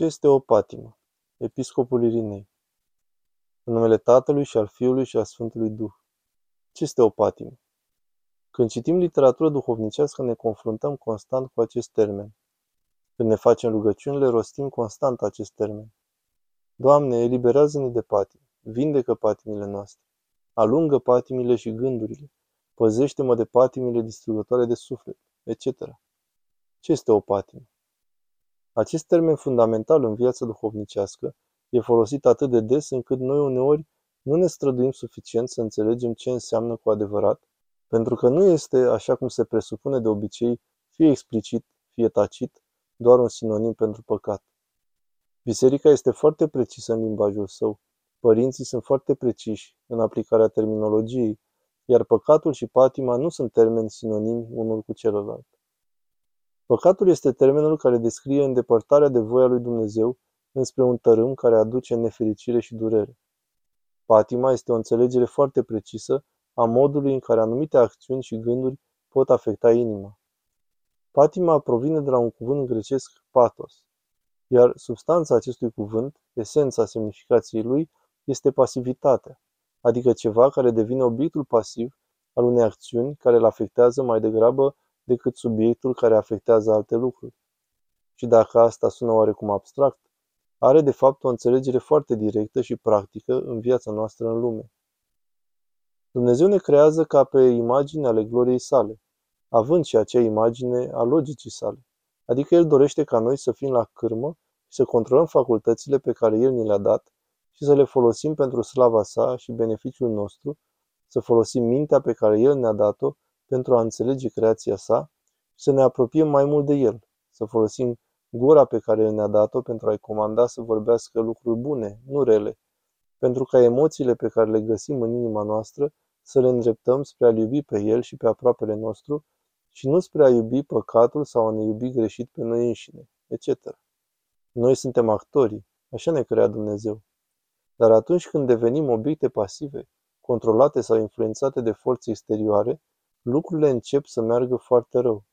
Ce este o patimă? Episcopul Irinei. În numele Tatălui și al Fiului și al Sfântului Duh. Ce este o patimă? Când citim literatură duhovnicească, ne confruntăm constant cu acest termen. Când ne facem rugăciunile, rostim constant acest termen. Doamne, eliberează-ne de patim, vindecă patimile noastre, alungă patimile și gândurile, păzește-mă de patimile distrugătoare de suflet, etc. Ce este o patimă? Acest termen fundamental în viața duhovnicească e folosit atât de des încât noi uneori nu ne străduim suficient să înțelegem ce înseamnă cu adevărat, pentru că nu este, așa cum se presupune de obicei, fie explicit, fie tacit, doar un sinonim pentru păcat. Biserica este foarte precisă în limbajul său, părinții sunt foarte preciși în aplicarea terminologiei, iar păcatul și patima nu sunt termeni sinonimi unul cu celălalt. Păcatul este termenul care descrie îndepărtarea de voia lui Dumnezeu înspre un tărâm care aduce nefericire și durere. Patima este o înțelegere foarte precisă a modului în care anumite acțiuni și gânduri pot afecta inima. Patima provine de la un cuvânt grecesc patos, iar substanța acestui cuvânt, esența semnificației lui, este pasivitatea, adică ceva care devine obiectul pasiv al unei acțiuni care îl afectează mai degrabă decât subiectul care afectează alte lucruri. Și dacă asta sună oarecum abstract, are de fapt o înțelegere foarte directă și practică în viața noastră în lume. Dumnezeu ne creează ca pe imagine ale gloriei sale, având și acea imagine a logicii sale. Adică El dorește ca noi să fim la cârmă și să controlăm facultățile pe care El ni le-a dat și să le folosim pentru slava sa și beneficiul nostru, să folosim mintea pe care El ne-a dat-o pentru a înțelege creația sa și să ne apropiem mai mult de El, să folosim gura pe care El ne-a dat-o pentru a-i comanda să vorbească lucruri bune, nu rele, pentru ca emoțiile pe care le găsim în inima noastră să le îndreptăm spre a-L iubi pe El și pe aproapele nostru și nu spre a iubi păcatul sau a ne iubi greșit pe noi înșine, etc. Noi suntem actorii, așa ne crea Dumnezeu. Dar atunci când devenim obiecte pasive, controlate sau influențate de forțe exterioare, lucrurile încep să meargă foarte rău.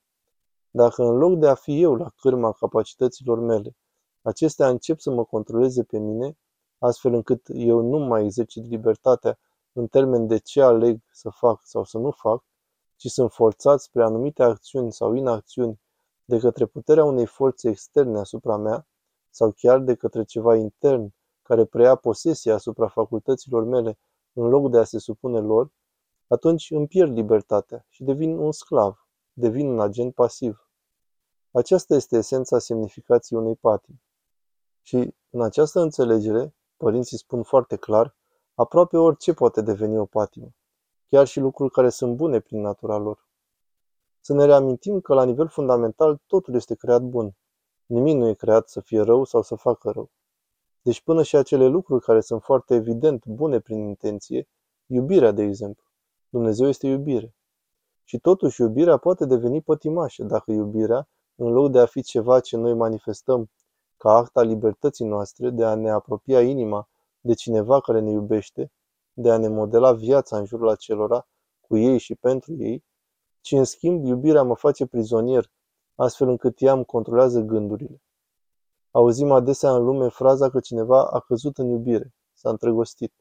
Dacă în loc de a fi eu la cârma capacităților mele, acestea încep să mă controleze pe mine, astfel încât eu nu mai exercit libertatea în termen de ce aleg să fac sau să nu fac, ci sunt forțat spre anumite acțiuni sau inacțiuni de către puterea unei forțe externe asupra mea sau chiar de către ceva intern care preia posesia asupra facultăților mele în loc de a se supune lor, atunci îmi pierd libertatea și devin un sclav, devin un agent pasiv. Aceasta este esența semnificației unei patimi. Și în această înțelegere, părinții spun foarte clar, aproape orice poate deveni o patimă, chiar și lucruri care sunt bune prin natura lor. Să ne reamintim că la nivel fundamental totul este creat bun. Nimic nu e creat să fie rău sau să facă rău. Deci până și acele lucruri care sunt foarte evident bune prin intenție, iubirea, de exemplu, Dumnezeu este iubire. Și totuși iubirea poate deveni pătimașă dacă iubirea, în loc de a fi ceva ce noi manifestăm ca acta libertății noastre de a ne apropia inima de cineva care ne iubește, de a ne modela viața în jurul acelora, cu ei și pentru ei, ci în schimb iubirea mă face prizonier, astfel încât ea îmi controlează gândurile. Auzim adesea în lume fraza că cineva a căzut în iubire, s-a întrăgostit.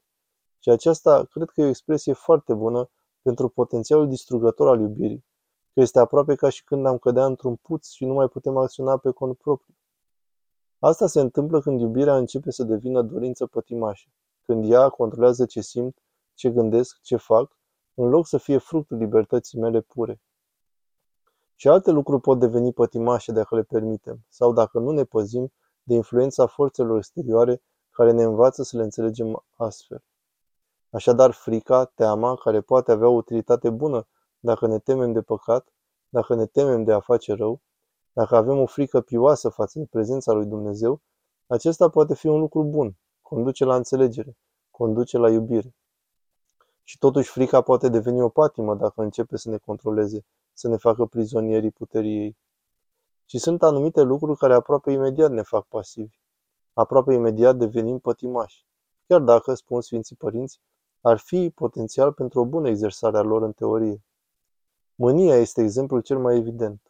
Și aceasta cred că e o expresie foarte bună pentru potențialul distrugător al iubirii, că este aproape ca și când am cădea într-un puț și nu mai putem acționa pe cont propriu. Asta se întâmplă când iubirea începe să devină dorință pătimașă, când ea controlează ce simt, ce gândesc, ce fac, în loc să fie fructul libertății mele pure. Și alte lucruri pot deveni pătimașe dacă le permitem, sau dacă nu ne păzim de influența forțelor exterioare care ne învață să le înțelegem astfel. Așadar, frica, teama, care poate avea o utilitate bună dacă ne temem de păcat, dacă ne temem de a face rău, dacă avem o frică pioasă față de prezența lui Dumnezeu, acesta poate fi un lucru bun, conduce la înțelegere, conduce la iubire. Și totuși frica poate deveni o patimă dacă începe să ne controleze, să ne facă prizonierii puterii ei. Și sunt anumite lucruri care aproape imediat ne fac pasivi. Aproape imediat devenim pătimași. Chiar dacă, spun Sfinții Părinți, ar fi potențial pentru o bună exersare a lor în teorie. Mânia este exemplul cel mai evident.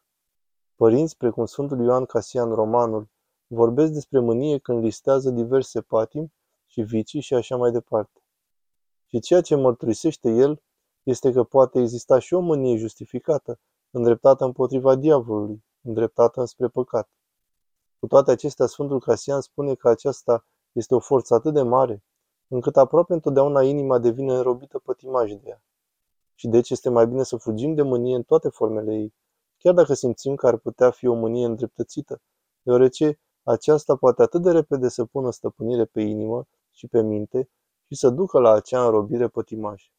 Părinți precum Sfântul Ioan Casian Romanul vorbesc despre mânie când listează diverse patimi și vicii și așa mai departe. Și ceea ce mărturisește el este că poate exista și o mânie justificată, îndreptată împotriva diavolului, îndreptată înspre păcat. Cu toate acestea, Sfântul Casian spune că aceasta este o forță atât de mare, încât aproape întotdeauna inima devine înrobită pătimaj de ea. Și deci este mai bine să fugim de mânie în toate formele ei, chiar dacă simțim că ar putea fi o mânie îndreptățită, deoarece aceasta poate atât de repede să pună stăpânire pe inimă și pe minte și să ducă la acea înrobire pătimașă.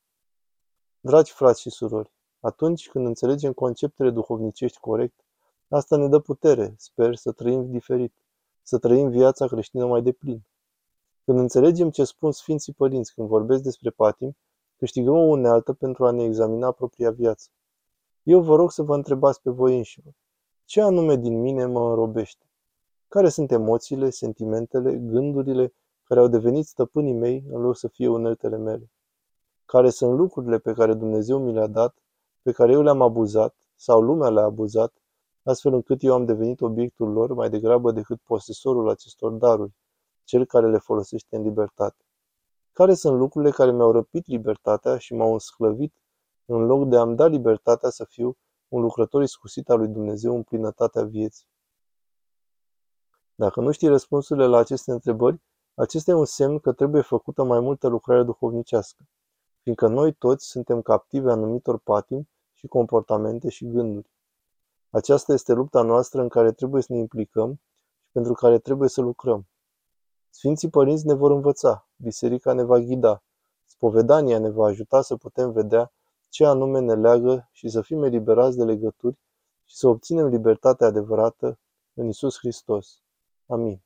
Dragi frați și surori, atunci când înțelegem conceptele duhovnicești corect, asta ne dă putere, sper, să trăim diferit, să trăim viața creștină mai deplin. Când înțelegem ce spun Sfinții Părinți când vorbesc despre patim, câștigăm o unealtă pentru a ne examina propria viață. Eu vă rog să vă întrebați pe voi înșivă, ce anume din mine mă înrobește? Care sunt emoțiile, sentimentele, gândurile care au devenit stăpânii mei în loc să fie uneltele mele? Care sunt lucrurile pe care Dumnezeu mi le-a dat, pe care eu le-am abuzat sau lumea le-a abuzat, astfel încât eu am devenit obiectul lor mai degrabă decât posesorul acestor daruri, cel care le folosește în libertate? Care sunt lucrurile care mi-au răpit libertatea și m-au însclăvit în loc de a-mi da libertatea să fiu un lucrător iscusit al lui Dumnezeu în plinătatea vieții? Dacă nu știi răspunsurile la aceste întrebări, acesta e un semn că trebuie făcută mai multă lucrare duhovnicească, fiindcă noi toți suntem captivi anumitor patimi și comportamente și gânduri. Aceasta este lupta noastră în care trebuie să ne implicăm și pentru care trebuie să lucrăm. Sfinții părinți ne vor învăța, biserica ne va ghida, spovedania ne va ajuta să putem vedea ce anume ne leagă și să fim eliberați de legături și să obținem libertatea adevărată în Isus Hristos. Amin.